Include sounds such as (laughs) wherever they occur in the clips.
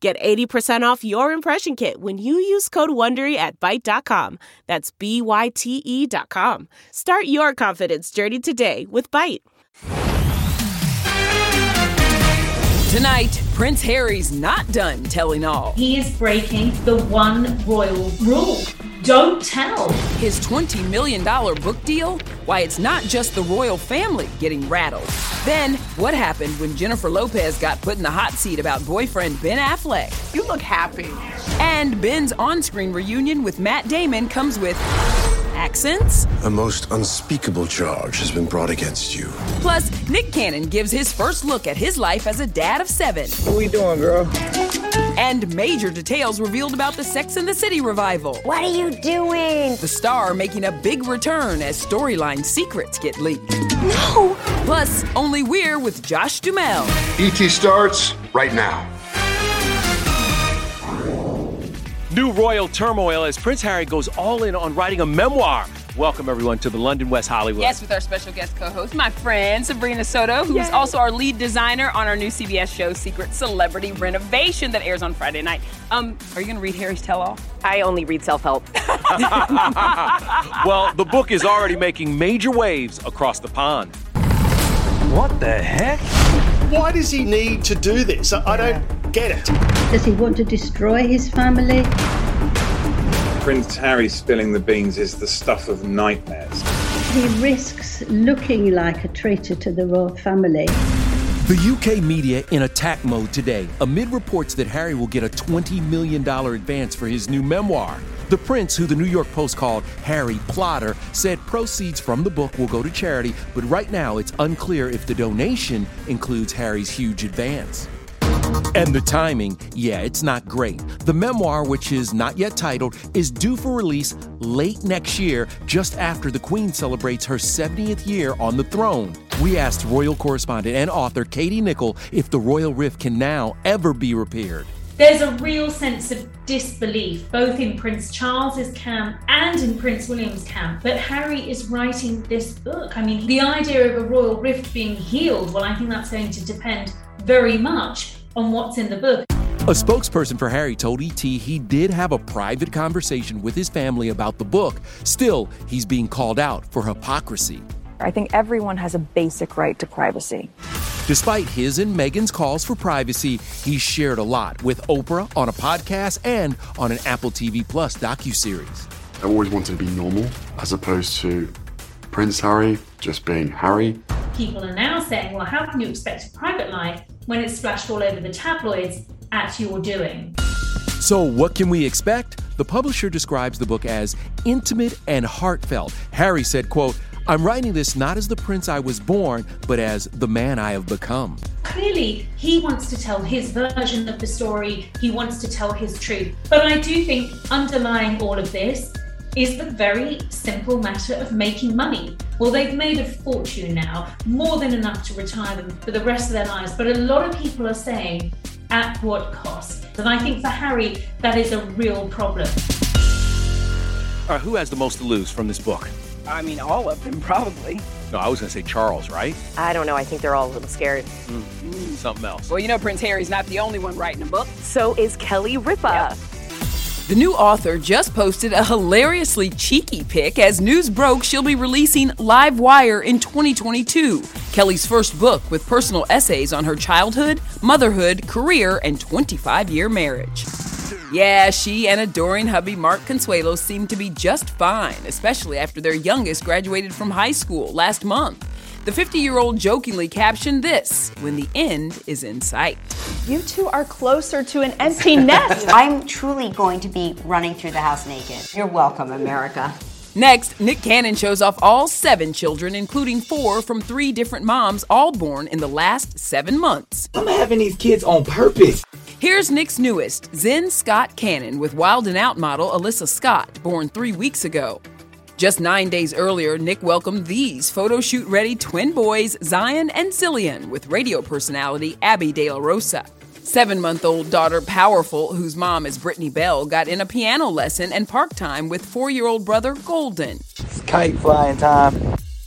Get 80% off your impression kit when you use code WONDERY at Byte.com. That's B-Y-T-E dot com. Start your confidence journey today with Byte. Tonight, Prince Harry's not done telling all. He is breaking the one royal rule. Don't tell. His $20 million book deal? Why, it's not just the royal family getting rattled. Then, what happened when Jennifer Lopez got put in the hot seat about boyfriend Ben Affleck? You look happy. And Ben's on screen reunion with Matt Damon comes with accents? A most unspeakable charge has been brought against you. Plus, Nick Cannon gives his first look at his life as a dad of seven. What we doing, girl? And major details revealed about the Sex and the City revival. What are you doing? The star making a big return as storyline secrets get leaked. No! Plus, only we're with Josh Duhamel. ET starts right now. New royal turmoil as Prince Harry goes all in on writing a memoir. Welcome, everyone, to the London West Hollywood. Yes, with our special guest co host, my friend Sabrina Soto, who's Yay. also our lead designer on our new CBS show, Secret Celebrity Renovation, that airs on Friday night. Um, Are you going to read Harry's tell all? I only read self help. (laughs) well, the book is already making major waves across the pond. What the heck? Why does he need to do this? I don't get it. Does he want to destroy his family? Prince Harry spilling the beans is the stuff of nightmares. He risks looking like a traitor to the royal family. The UK media in attack mode today amid reports that Harry will get a $20 million advance for his new memoir. The prince, who the New York Post called Harry Plotter, said proceeds from the book will go to charity, but right now it's unclear if the donation includes Harry's huge advance. And the timing, yeah, it's not great. The memoir, which is not yet titled, is due for release late next year, just after the Queen celebrates her 70th year on the throne. We asked royal correspondent and author Katie Nicholl if the royal rift can now ever be repaired there's a real sense of disbelief, both in Prince Charles's camp and in Prince William's camp, that Harry is writing this book. I mean, the idea of a royal rift being healed, well, I think that's going to depend very much on what's in the book. A spokesperson for Harry told ET he did have a private conversation with his family about the book. Still, he's being called out for hypocrisy. I think everyone has a basic right to privacy. Despite his and Meghan's calls for privacy, he's shared a lot with Oprah on a podcast and on an Apple TV Plus docu-series. I always wanted to be normal as opposed to Prince Harry just being Harry. People are now saying, well, how can you expect a private life when it's splashed all over the tabloids at your doing? So, what can we expect? The publisher describes the book as intimate and heartfelt. Harry said, quote, I'm writing this not as the prince I was born, but as the man I have become. Clearly, he wants to tell his version of the story, he wants to tell his truth. But I do think underlying all of this is the very simple matter of making money. Well, they've made a fortune now, more than enough to retire them for the rest of their lives. But a lot of people are saying, at what cost? And I think for Harry, that is a real problem. All right, who has the most to lose from this book? I mean, all of them, probably. No, I was going to say Charles, right? I don't know. I think they're all a little scared. Mm, something else. Well, you know, Prince Harry's not the only one writing a book. So is Kelly Ripa. Yep. The new author just posted a hilariously cheeky pic as news broke she'll be releasing Live Wire in 2022, Kelly's first book with personal essays on her childhood, motherhood, career, and 25 year marriage. Yeah, she and adoring hubby Mark Consuelos seem to be just fine, especially after their youngest graduated from high school last month. The 50 year old jokingly captioned this when the end is in sight. You two are closer to an empty nest. (laughs) I'm truly going to be running through the house naked. You're welcome, America. Next, Nick Cannon shows off all seven children, including four from three different moms, all born in the last seven months. I'm having these kids on purpose. Here's Nick's newest, Zen Scott Cannon, with Wild and Out model Alyssa Scott, born three weeks ago. Just nine days earlier, Nick welcomed these photo shoot ready twin boys, Zion and Zillion, with radio personality Abby De La Rosa. Seven month old daughter Powerful, whose mom is Brittany Bell, got in a piano lesson and park time with four year old brother Golden. It's kite flying time.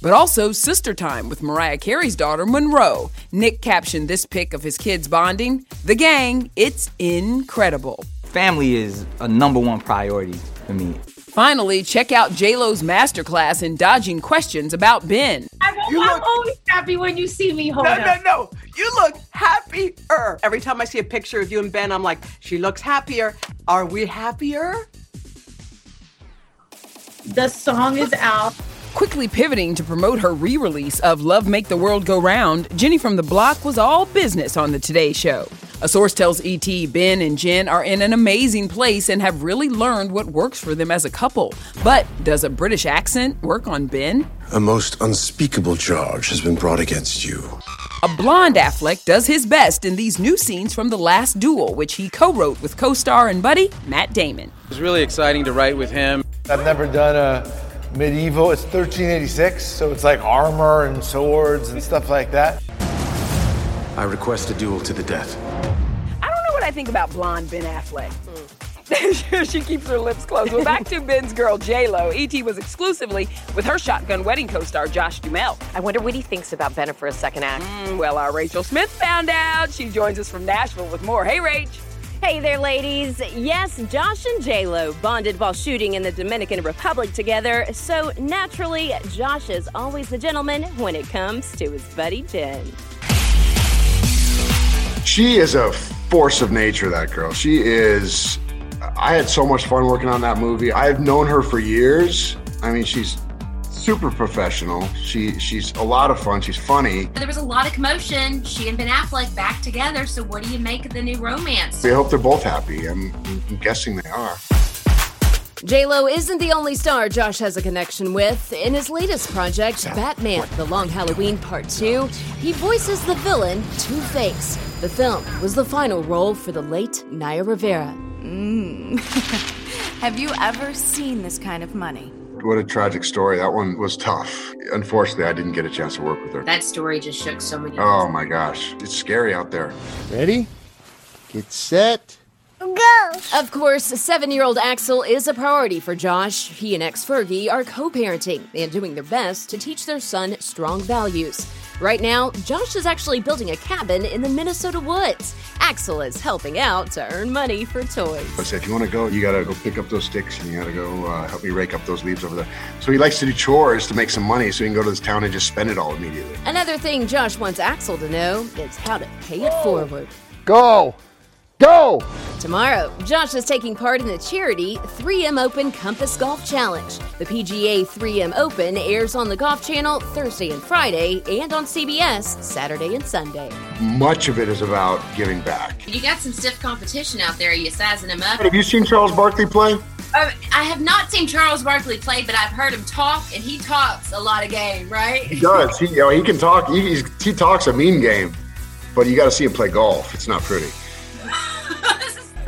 But also sister time with Mariah Carey's daughter Monroe. Nick captioned this pic of his kids bonding The gang, it's incredible. Family is a number one priority for me. Finally, check out JLo's masterclass in dodging questions about Ben. I'm, I'm always happy when you see me, hold No, up. no, no. You look happier. Every time I see a picture of you and Ben, I'm like, she looks happier. Are we happier? The song is out. Quickly pivoting to promote her re release of Love Make the World Go Round, Jenny from the Block was all business on the Today Show. A source tells ET Ben and Jen are in an amazing place and have really learned what works for them as a couple. But does a British accent work on Ben? A most unspeakable charge has been brought against you. A blonde Affleck does his best in these new scenes from The Last Duel, which he co wrote with co star and buddy Matt Damon. It was really exciting to write with him. I've never done a medieval. It's 1386, so it's like armor and swords and stuff like that. I request a duel to the death. I don't know what I think about blonde Ben Affleck. (laughs) she keeps her lips closed. Well, back to (laughs) Ben's girl, J-Lo. E.T. was exclusively with her Shotgun Wedding co-star, Josh Duhamel. I wonder what he thinks about Bennifer a second act. Mm, well, our Rachel Smith found out. She joins us from Nashville with more. Hey, Rach. Hey there, ladies. Yes, Josh and J-Lo bonded while shooting in the Dominican Republic together, so naturally, Josh is always the gentleman when it comes to his buddy Jen. She is a force of nature, that girl. She is. I had so much fun working on that movie. I've known her for years. I mean, she's super professional. She she's a lot of fun. She's funny. There was a lot of commotion. She and Ben Affleck back together. So, what do you make of the new romance? I hope they're both happy. I'm, I'm guessing they are. J-Lo isn't the only star Josh has a connection with. In his latest project, Batman The Long Halloween Part 2, he voices the villain, Two-Face. The film was the final role for the late Naya Rivera. Mm. (laughs) Have you ever seen this kind of money? What a tragic story. That one was tough. Unfortunately, I didn't get a chance to work with her. That story just shook so many. Oh my gosh, it's scary out there. Ready? Get set. Go! Of course, seven year old Axel is a priority for Josh. He and ex Fergie are co parenting and doing their best to teach their son strong values. Right now, Josh is actually building a cabin in the Minnesota woods. Axel is helping out to earn money for toys. I said, if you want to go, you got to go pick up those sticks and you got to go uh, help me rake up those leaves over there. So he likes to do chores to make some money so he can go to this town and just spend it all immediately. Another thing Josh wants Axel to know is how to pay it forward. Go! Go! Tomorrow, Josh is taking part in the charity 3M Open Compass Golf Challenge. The PGA 3M Open airs on the Golf Channel Thursday and Friday and on CBS Saturday and Sunday. Much of it is about giving back. You got some stiff competition out there. Are you sizing them up? Have you seen Charles Barkley play? Uh, I have not seen Charles Barkley play, but I've heard him talk, and he talks a lot of game, right? He does. He, you know, he can talk. He, he's, he talks a mean game, but you got to see him play golf. It's not pretty.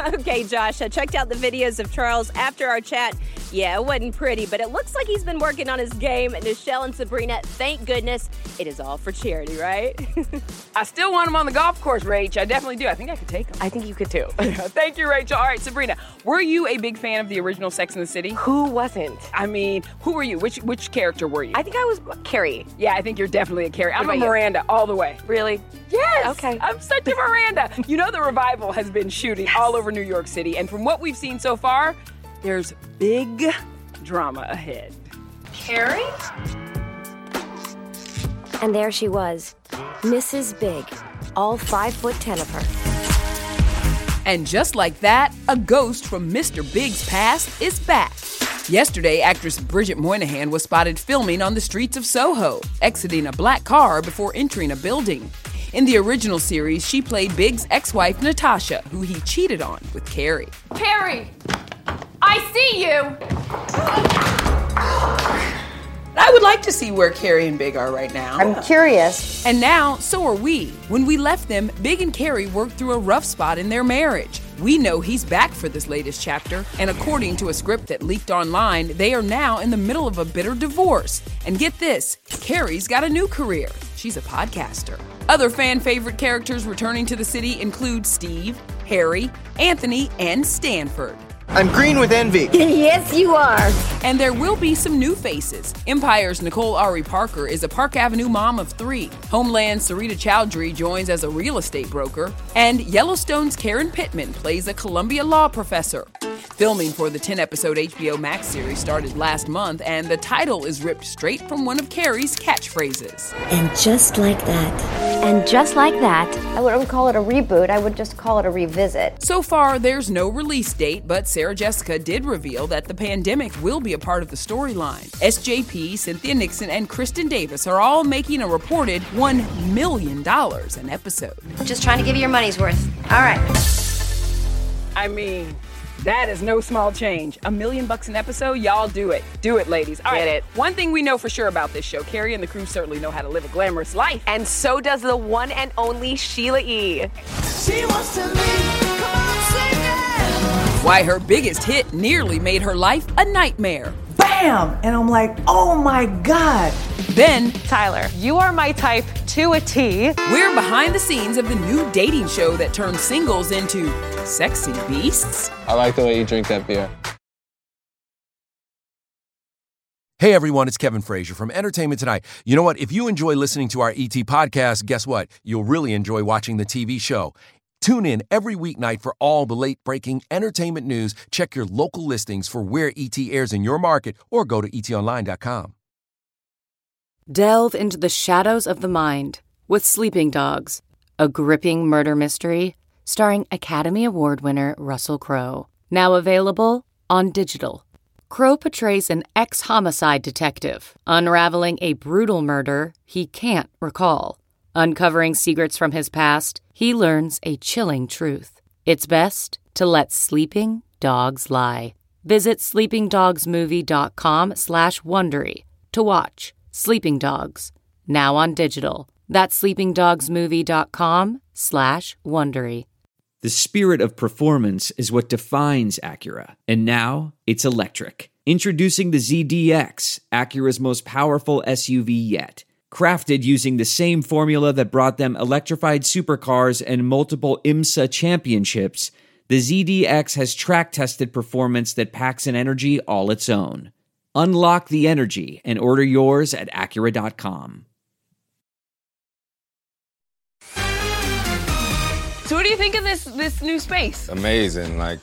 (laughs) Okay, Josh, I checked out the videos of Charles after our chat. Yeah, it wasn't pretty, but it looks like he's been working on his game. And Nischelle and Sabrina, thank goodness it is all for charity, right? (laughs) I still want him on the golf course, Rach. I definitely do. I think I could take him. I think you could too. (laughs) Thank you, Rachel. All right, Sabrina, were you a big fan of the original Sex in the City? Who wasn't? I mean, who were you? Which which character were you? I think I was Carrie. Yeah, I think you're definitely a Carrie. I'm a about you? Miranda all the way. Really? Yes. Okay. I'm such a Miranda. (laughs) You know the revival has been shooting all over New York City, and from what we've seen so far, there's big drama ahead. Carrie? And there she was, Mrs. Big, all five foot ten of her. And just like that, a ghost from Mr. Big's past is back. Yesterday, actress Bridget Moynahan was spotted filming on the streets of Soho, exiting a black car before entering a building. In the original series, she played Big's ex wife Natasha, who he cheated on with Carrie. Carrie, I see you. I would like to see where Carrie and Big are right now. I'm curious. And now, so are we. When we left them, Big and Carrie worked through a rough spot in their marriage. We know he's back for this latest chapter, and according to a script that leaked online, they are now in the middle of a bitter divorce. And get this Carrie's got a new career. She's a podcaster. Other fan favorite characters returning to the city include Steve, Harry, Anthony, and Stanford. I'm green with envy. (laughs) yes, you are. And there will be some new faces. Empire's Nicole Ari Parker is a Park Avenue mom of three. Homeland's Sarita Choudhury joins as a real estate broker. And Yellowstone's Karen Pittman plays a Columbia law professor. Filming for the 10 episode HBO Max series started last month, and the title is ripped straight from one of Carrie's catchphrases. And just like that. And just like that. I wouldn't call it a reboot, I would just call it a revisit. So far, there's no release date, but Sarah Jessica did reveal that the pandemic will be a part of the storyline. SJP, Cynthia Nixon, and Kristin Davis are all making a reported $1 million an episode. Just trying to give you your money's worth. All right. I mean, that is no small change. A million bucks an episode? Y'all do it. Do it, ladies. All Get right. it. One thing we know for sure about this show Carrie and the crew certainly know how to live a glamorous life. And so does the one and only Sheila E. Why her biggest hit nearly made her life a nightmare. Bam! And I'm like, oh my God. Then, Tyler, you are my type to a T. we're behind the scenes of the new dating show that turned singles into sexy beasts. I like the way you drink that beer. Hey everyone, it's Kevin Frazier from Entertainment Tonight. You know what? If you enjoy listening to our ET podcast, guess what? You'll really enjoy watching the TV show. Tune in every weeknight for all the late breaking entertainment news. Check your local listings for where ET airs in your market or go to etonline.com. Delve into the shadows of the mind with Sleeping Dogs, a gripping murder mystery starring Academy Award winner Russell Crowe. Now available on digital. Crowe portrays an ex homicide detective unraveling a brutal murder he can't recall. Uncovering secrets from his past, he learns a chilling truth. It's best to let sleeping dogs lie. Visit sleepingdogsmovie.com slash Wondery to watch Sleeping Dogs, now on digital. That's sleepingdogsmovie.com slash Wondery. The spirit of performance is what defines Acura, and now it's electric. Introducing the ZDX, Acura's most powerful SUV yet. Crafted using the same formula that brought them electrified supercars and multiple IMSA championships, the ZDX has track tested performance that packs an energy all its own. Unlock the energy and order yours at Acura.com. So, what do you think of this this new space? Amazing. Like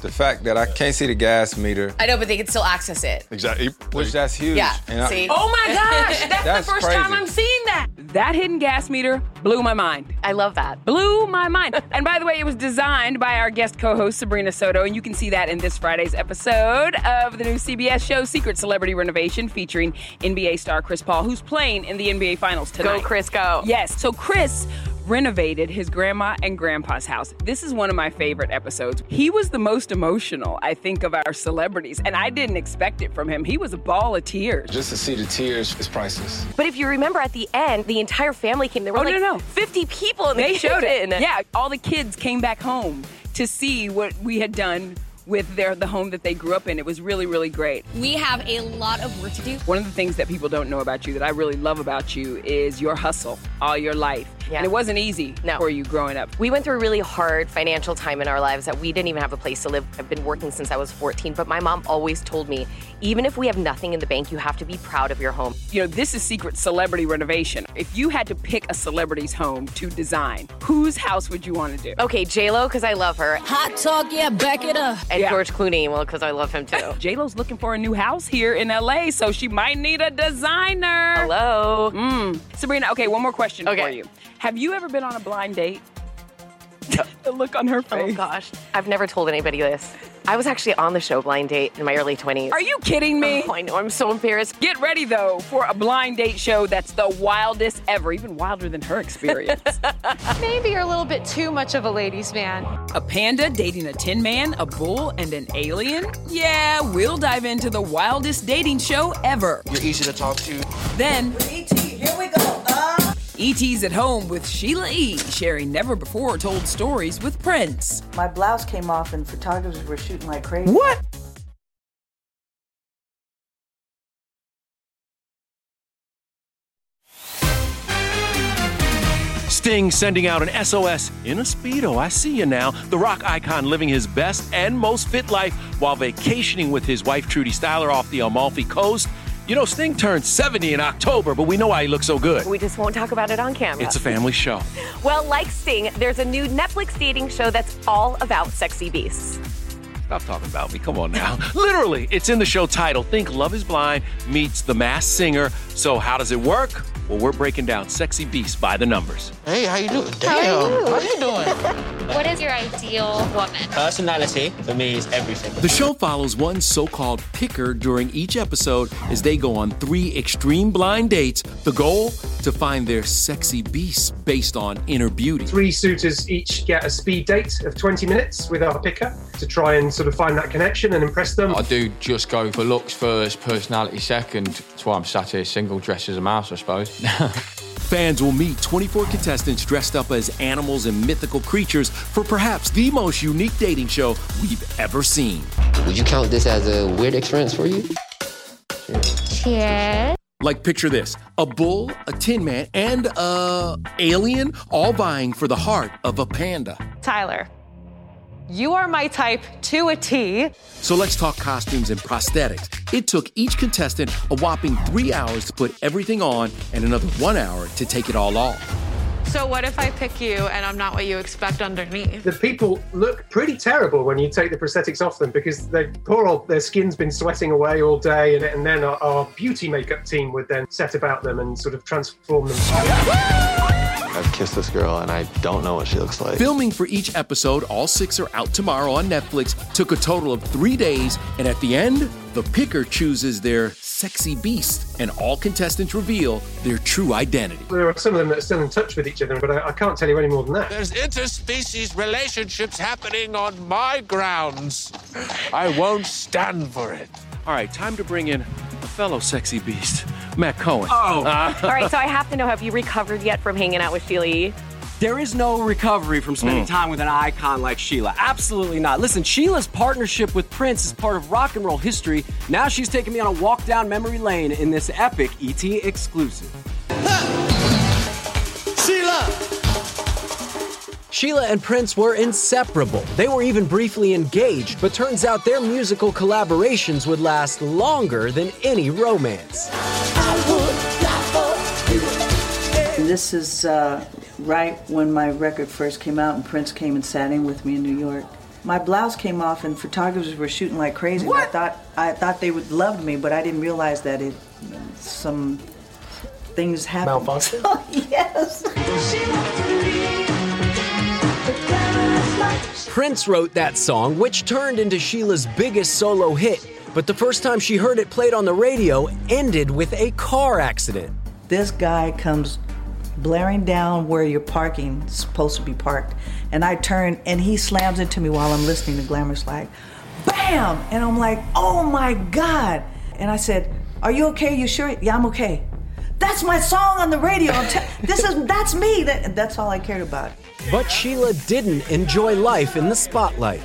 the fact that I can't see the gas meter. I know, but they can still access it. Exactly. Which that's huge. Yeah, And I- Oh my (laughs) gosh, that's, That's the first crazy. time I'm seeing that. That hidden gas meter blew my mind. I love that. Blew my mind. and by the way, it was designed by our guest co-host Sabrina Soto, and you can see that in this Friday's episode of the new CBS show Secret Celebrity Renovation, featuring NBA star Chris Paul, who's playing in the NBA Finals tonight. Go, Chris, go. Yes. So Chris renovated his grandma and grandpa's house. This is one of my favorite episodes. He was the most emotional, I think, of our celebrities, and I didn't expect it from him. He was a ball of tears. Just to see the tears is priceless. But if you remember at the end, the entire family came. There were Oh, like no, no. 50 people in the They showed kitchen. it. Yeah, all the kids came back home to see what we had done with their the home that they grew up in. It was really, really great. We have a lot of work to do. One of the things that people don't know about you that I really love about you is your hustle all your life. Yeah. And it wasn't easy for you growing up. We went through a really hard financial time in our lives that we didn't even have a place to live. I've been working since I was 14, but my mom always told me, even if we have nothing in the bank, you have to be proud of your home. You know, this is secret celebrity renovation. If you had to pick a celebrity's home to design, whose house would you want to do? Okay, J Lo, because I love her, Hot talk, yeah, back it up. and George Clooney, well, because I love him too. (laughs) J Lo's looking for a new house here in LA, so she might need a designer. Hello. Mm. Sabrina, okay, one more question Okay. for you. Have you ever been on a blind date? (laughs) the look on her face. Oh gosh, I've never told anybody this. I was actually on the show Blind Date in my early 20s. Are you kidding me? Oh, I know, I'm so embarrassed. Get ready though for a blind date show that's the wildest ever, even wilder than her experience. (laughs) Maybe you're a little bit too much of a ladies' man. a panda dating a tin man, a bull, and an alien? Yeah, we'll dive into the wildest dating show ever. You're easy to talk to. Then ET's at home with Sheila E., sharing never before told stories with Prince. my blouse came off and photographers were shooting like crazy. What? Sting sending out an SOS in a Speedo. I see you now. The rock icon living his best and most fit life while vacationing with his wife Trudy Styler off the Amalfi Coast. You know, Sting turned 70 in October, but we know why he looks so good. We just won't talk about it on camera. It's a family show. Well, like Sting, there's a new Netflix dating show that's all about sexy beasts. Stop talking about me. Come on now. (laughs) Literally, it's in the show title. Think Love is Blind meets The Masked Singer. So, how does it work? Well, we're breaking down Sexy Beasts by the numbers. Hey, how you doing? How are you? how you doing? (laughs) What is your ideal woman? Personality for me is everything. The show follows one so called picker during each episode as they go on three extreme blind dates. The goal? To find their sexy beasts based on inner beauty. Three suitors each get a speed date of 20 minutes with our picker to try and sort of find that connection and impress them. I do just go for looks first, personality second. That's why I'm sat here single, dressed as a mouse, I suppose. (laughs) Fans will meet 24 contestants dressed up as animals and mythical creatures for perhaps the most unique dating show we've ever seen. Would you count this as a weird experience for you? Cheers. Like, picture this a bull, a tin man, and a alien all vying for the heart of a panda. Tyler, you are my type to a T. So let's talk costumes and prosthetics. It took each contestant a whopping three hours to put everything on and another one hour to take it all off. So what if I pick you and I'm not what you expect underneath? The people look pretty terrible when you take the prosthetics off them because they poor old their skin's been sweating away all day, and, and then our, our beauty makeup team would then set about them and sort of transform them. I've kissed this girl and I don't know what she looks like. Filming for each episode, all six are out tomorrow on Netflix, took a total of three days, and at the end, the picker chooses their sexy beast, and all contestants reveal their true identity. There are some of them that are still in touch with each other, but I, I can't tell you any more than that. There's interspecies relationships happening on my grounds. I won't stand for it. All right, time to bring in a fellow sexy beast, Matt Cohen. Oh. Uh, (laughs) All right, so I have to know have you recovered yet from hanging out with Sheila E? There is no recovery from spending Mm. time with an icon like Sheila. Absolutely not. Listen, Sheila's partnership with Prince is part of rock and roll history. Now she's taking me on a walk down memory lane in this epic ET exclusive. (laughs) Sheila! Sheila and Prince were inseparable. They were even briefly engaged, but turns out their musical collaborations would last longer than any romance. This is uh, right when my record first came out and Prince came and sat in with me in New York. My blouse came off and photographers were shooting like crazy. and I thought I thought they would love me, but I didn't realize that it some things happened. Malfunction? (laughs) yes. Prince wrote that song, which turned into Sheila's biggest solo hit. But the first time she heard it played on the radio ended with a car accident. This guy comes blaring down where you're parking, supposed to be parked. And I turn and he slams into me while I'm listening to Glamorous like, BAM! And I'm like, oh my God. And I said, Are you okay? You sure? Yeah, I'm okay. That's my song on the radio. I'm te- (laughs) this is that's me. That, that's all I cared about. But Sheila didn't enjoy life in the spotlight.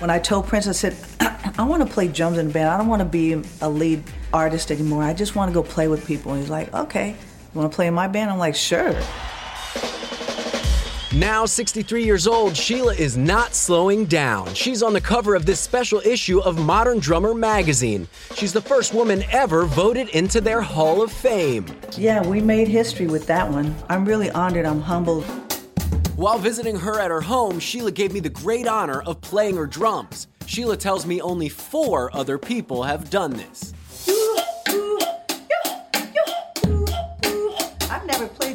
When I told Prince, I said, (clears throat) I want to play drums in a band. I don't want to be a lead artist anymore. I just want to go play with people. And he's like, okay, want to play in my band? I'm like, sure. Now 63 years old, Sheila is not slowing down. She's on the cover of this special issue of Modern Drummer magazine. She's the first woman ever voted into their Hall of Fame. Yeah, we made history with that one. I'm really honored. I'm humbled. While visiting her at her home, Sheila gave me the great honor of playing her drums. Sheila tells me only four other people have done this.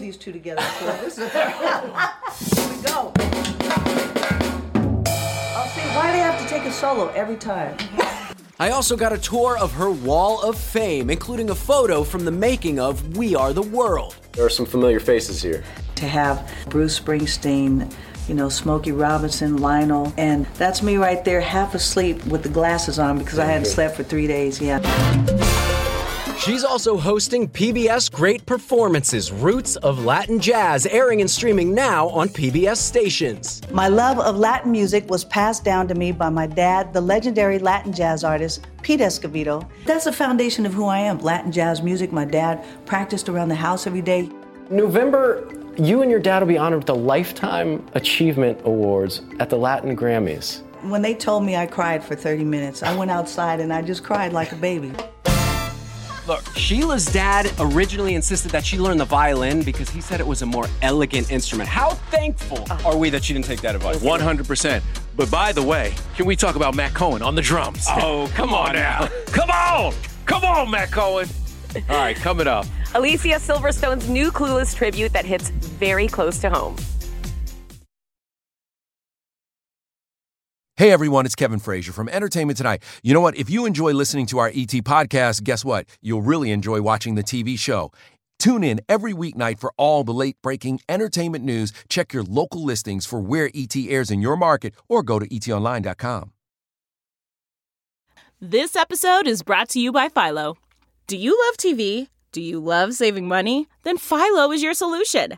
These two together before. This is (laughs) Here we go. See, why do they have to take a solo every time? I also got a tour of her wall of fame, including a photo from the making of We Are the World. There are some familiar faces here. To have Bruce Springsteen, you know, Smokey Robinson, Lionel, and that's me right there, half asleep with the glasses on because I hadn't slept for three days. Yeah. She's also hosting PBS Great Performances Roots of Latin Jazz, airing and streaming now on PBS stations. My love of Latin music was passed down to me by my dad, the legendary Latin jazz artist Pete Escovedo. That's the foundation of who I am Latin jazz music. My dad practiced around the house every day. November, you and your dad will be honored with the Lifetime Achievement Awards at the Latin Grammys. When they told me I cried for 30 minutes, I went outside and I just cried like a baby. Look, Sheila's dad originally insisted that she learn the violin because he said it was a more elegant instrument. How thankful oh. are we that she didn't take that advice? 100%. But by the way, can we talk about Matt Cohen on the drums? Oh, (laughs) come on now. Come on! Come on, Matt Cohen! All right, coming up. Alicia Silverstone's new Clueless tribute that hits very close to home. Hey everyone, it's Kevin Frazier from Entertainment Tonight. You know what? If you enjoy listening to our ET podcast, guess what? You'll really enjoy watching the TV show. Tune in every weeknight for all the late breaking entertainment news. Check your local listings for where ET airs in your market or go to etonline.com. This episode is brought to you by Philo. Do you love TV? Do you love saving money? Then Philo is your solution.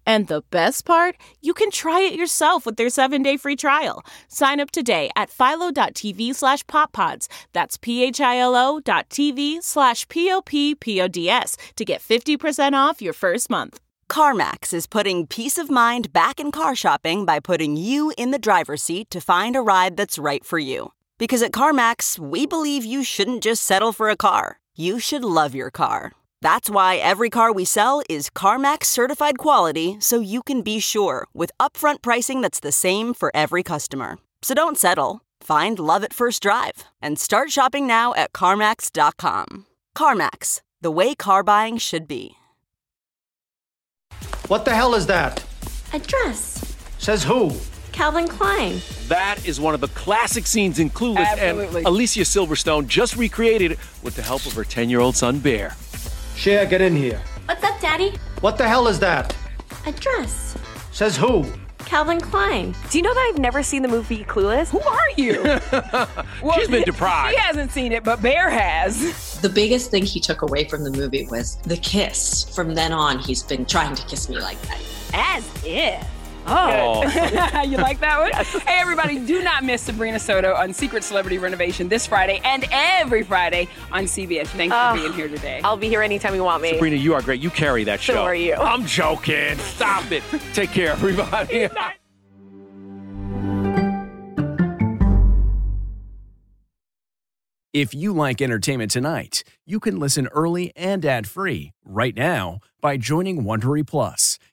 And the best part, you can try it yourself with their seven-day free trial. Sign up today at philo.tv slash poppods. That's p-h-i-l-o dot tv slash p-o-p-p-o-d-s to get 50% off your first month. CarMax is putting peace of mind back in car shopping by putting you in the driver's seat to find a ride that's right for you. Because at CarMax, we believe you shouldn't just settle for a car. You should love your car. That's why every car we sell is CarMax certified quality so you can be sure with upfront pricing that's the same for every customer. So don't settle. Find love at first drive and start shopping now at CarMax.com. CarMax, the way car buying should be. What the hell is that? A dress. Says who? Calvin Klein. That is one of the classic scenes in Clueless, Absolutely. and Alicia Silverstone just recreated it with the help of her 10 year old son, Bear. Cher, get in here. What's up, Daddy? What the hell is that? A dress. Says who? Calvin Klein. Do you know that I've never seen the movie Clueless? Who are you? (laughs) well, She's been deprived. She hasn't seen it, but Bear has. The biggest thing he took away from the movie was the kiss. From then on, he's been trying to kiss me like that. As if. Oh, (laughs) you like that one? Hey, everybody, do not miss Sabrina Soto on Secret Celebrity Renovation this Friday and every Friday on CBS. Thanks Oh, for being here today. I'll be here anytime you want me. Sabrina, you are great. You carry that So show. So are you. I'm joking. Stop it. Take care, everybody. If you like entertainment tonight, you can listen early and ad-free right now by joining Wondery Plus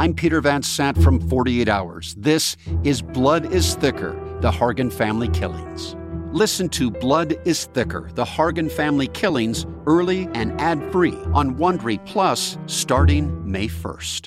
I'm Peter Van Sant from 48 Hours. This is Blood is Thicker The Hargan Family Killings. Listen to Blood is Thicker The Hargan Family Killings early and ad free on Wondery Plus starting May 1st.